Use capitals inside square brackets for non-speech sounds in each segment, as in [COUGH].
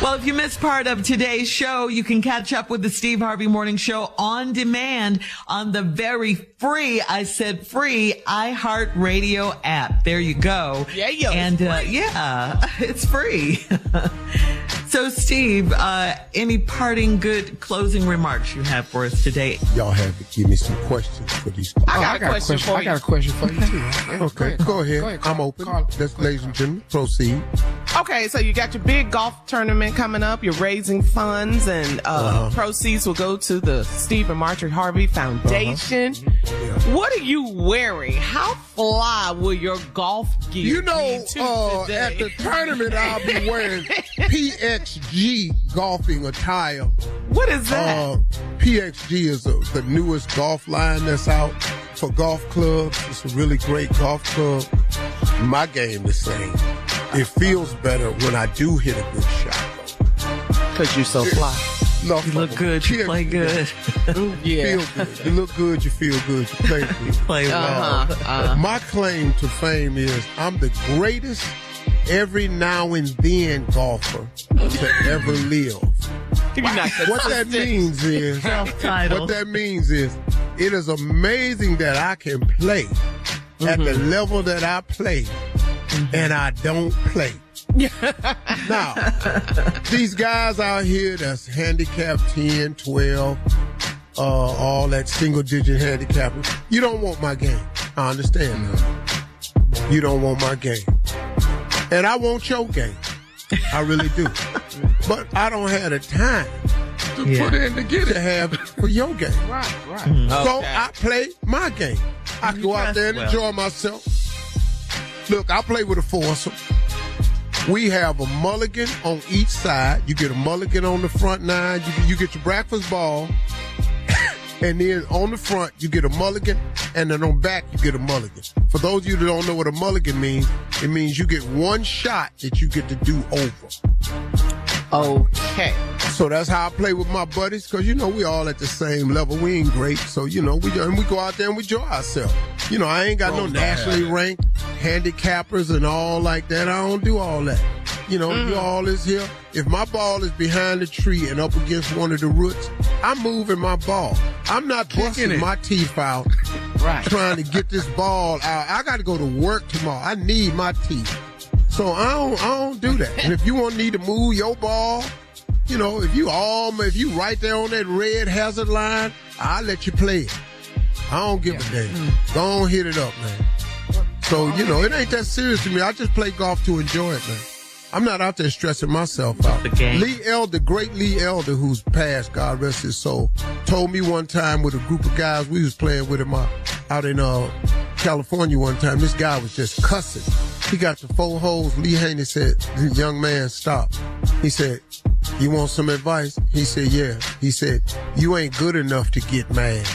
Well, if you missed part of today's show, you can catch up with the Steve Harvey Morning Show on demand on the very free, I said free, iHeartRadio app. There you go. Yeah, yeah. And uh, yeah, [LAUGHS] it's free. [LAUGHS] so, Steve, uh, any parting good closing remarks you have for us today? Y'all have to give me some questions for these. I got, a, question for I you. got a question for you too. Okay, go ahead. I'm open. Let's, ladies and gentlemen, proceed. Okay, so you got your big golf tournament coming up. You're raising funds, and uh, Uh-huh. proceeds will go to the Stephen and Marjorie Harvey Foundation. Uh-huh. What are you wearing? How fly will your golf gear You know, uh, today? at the tournament, I'll be wearing [LAUGHS] PXG golfing attire. what is that? Uh, PXG is a, the newest golf line that's out for golf clubs. It's a really great golf club. My game the same. It feels better when I do hit a good shot. Because you're so fly. No, You look good, you play good. [LAUGHS] [LAUGHS] Yeah. Feel good. You look good, you feel good, you play [LAUGHS] good. Play well. Uh-huh. uh My claim to fame is I'm the greatest every now and then golfer to ever live. What that means is, what that means is, it is amazing that I can play at the level that I play, and I don't play. [LAUGHS] now, these guys out here that's handicapped 10, 12, uh, all that single digit handicap, you don't want my game. I understand that. You don't want my game. And I want your game. I really do. [LAUGHS] but I don't have the time to Yeah. put in to get it to have for your game. [LAUGHS] Right, right. So Okay. I play my game. I go out there and well. enjoy myself. Look, I play with a foursome. We have a mulligan on each side. You get a mulligan on the front nine. You, you get your breakfast ball. [LAUGHS] and then on the front, you get a mulligan. And then on back, you get a mulligan. For those of you that don't know what a mulligan means, it means you get one shot that you get to do over. Okay. So that's how I play with my buddies, cause you know we all at the same level. We ain't great, so you know we and we go out there and we enjoy ourselves. You know I ain't got no nationally ranked handicappers and all like that. I don't do all that. You know, mm-hmm. you all is here. If my ball is behind the tree and up against one of the roots, I'm moving my ball. I'm not busting it. my teeth out Right. trying to get this ball out. I got to go to work tomorrow. I need my teeth. So I don't, I don't do that. And if you want me to move your ball, you know, if you all, if you right there on that red hazard line, I'll let you play it. I don't give a damn. Go on, hit it up, man. So, you know, it ain't that serious to me. I just play golf to enjoy it, man. I'm not out there stressing myself out. The game. Lee Elder, great Lee Elder, who's passed, God rest his soul, told me one time with a group of guys we was playing with him out, out in uh, California one time. This guy was just cussing. He got to four holes. Lee Haney said, "The young man, stop." He said, "You want some advice?" He said, "Yeah." He said, "You ain't good enough to get mad."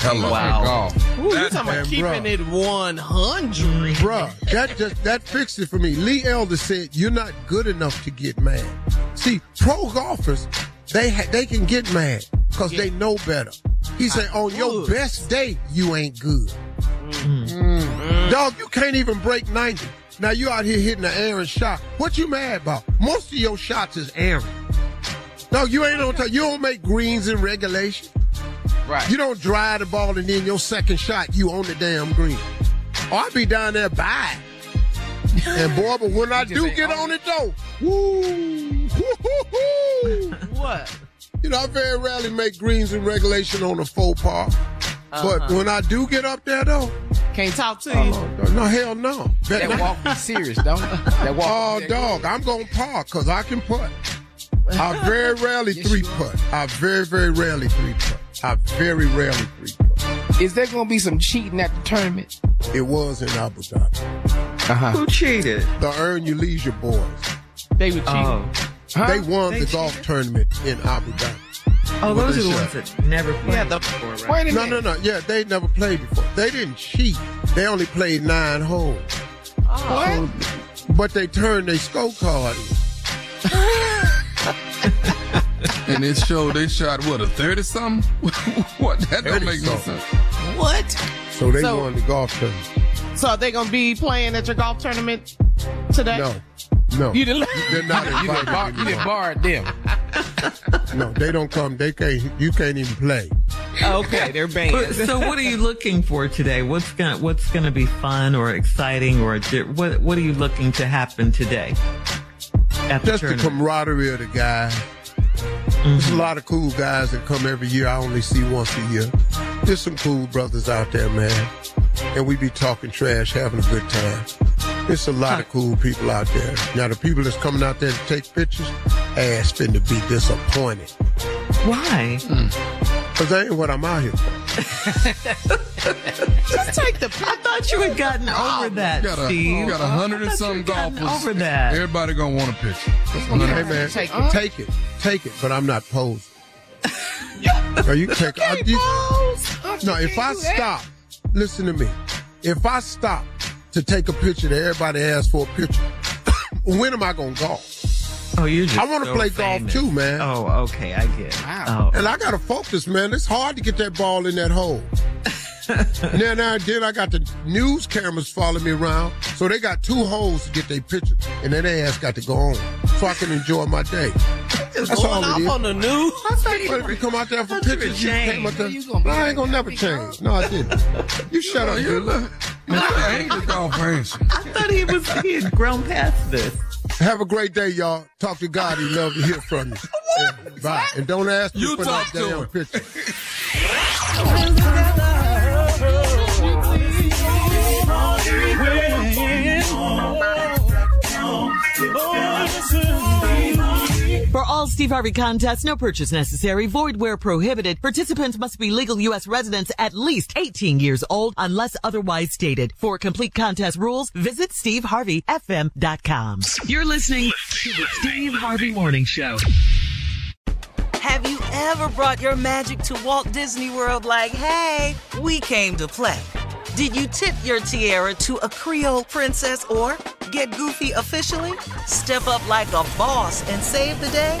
Hello. Wow. Ooh, you That- talking about keeping bruh. it 100. Bruh, that just that fixed it for me. Lee Elder said, "You're not good enough to get mad." See, pro golfers, they ha- they can get mad because they know better. He said, "On your best day, you ain't good." Mm. Dog, you can't even break ninety. Now you out here hitting an errant shot. What you mad about? Most of your shots is errant. No, you ain't on time. You don't make greens in regulation. Right. You don't drive the ball and then your second shot, you on the damn green. Or I be down there by it. And boy, but when I do get on it though, woo, woo-hoo-hoo. What? You know, I very rarely make greens in regulation on a faux par. Uh-huh. But when I do get up there though, Can't talk to you. oh, no, hell no. Bet That walk be serious, don't? That walk. Oh, dog, I'm going to par because I can putt. I very rarely Yes, three you putt. I very, very rarely three putt. I very rarely three putt. Is there gonna be some cheating at the tournament? It was in Abu Dhabi. Uh huh. Who cheated? The Earn Your Leisure boys. They were cheating. Oh. They won They the golf tournament in Abu Dhabi. Oh, those they are the said. ones that never played Yeah, the- before, right? Wait a No, minute. no, no. Yeah, they never played before. They didn't cheat. They only played nine holes. What? But they turned their scorecard in. [LAUGHS] [LAUGHS] And it showed they shot what a thirty something. [LAUGHS] what that don't make no something. sense. What? So they So- won the golf tournament. So are they gonna be playing at your golf tournament today? No. No. You didn't. They're not [LAUGHS] You done, invited. bar- you done anymore. borrowed them. No, they don't come. They can't. You can't even play. okay, they're But, banned. so what are you looking for today? What's gonna What's gonna be fun or exciting or what What are you looking to happen today at the Just the tournament? camaraderie of the guys. There's a mm-hmm. lot of cool guys that come every year. I only see once a year. There's some cool brothers out there, man. And we be talking trash, having a good time. There's a lot of cool people out there. Now, the people that's coming out there to take pictures, ass finna be disappointed. Why? Hmm. Because that ain't what I'm out here for. Just take the I thought you had gotten oh, over that, got a, Steve. you got a oh, hundred and some you had gotten golfers. Over that. Everybody gonna want a picture. Hey, man, Take it. Take it. Take it. But I'm not posing. [LAUGHS] Now, you take I, you- No, if I stop, listen to me. If I stop to take a picture that everybody asks for a picture, [COUGHS] when am I to golf? Oh, you just I wanna so play golf too, man. Oh, okay, I get it. Wow. Oh. And I got to focus, man. It's hard to get that ball in that hole. [LAUGHS] now, now, then I got the news cameras following me around, so they got two holes to get their pictures, and then they ass got to go on, so I can enjoy my day. That's all going it off is. on the news. I But if you come out there for thought you pictures, you came out there. You gonna No, I ain't gonna never change. No, I didn't. You shut up, You dude. look, I ain't the golf. [LAUGHS] I thought he was he had grown past this. Have a great day, y'all. Talk to God. He love to hear from you. [LAUGHS] Yeah, bye. And don't ask me You for that damn him. picture. [LAUGHS] Steve Harvey contest. no purchase necessary, void where prohibited. Participants must be legal U.S. residents at least 18 years old unless otherwise stated. For complete contest rules, visit SteveHarveyFM.com. You're listening to the Steve Harvey Morning Show. Have you ever brought your magic to Walt Disney World like, hey, we came to play? Did you tip your tiara to a Creole princess or get goofy officially? Step up like a boss and save the day?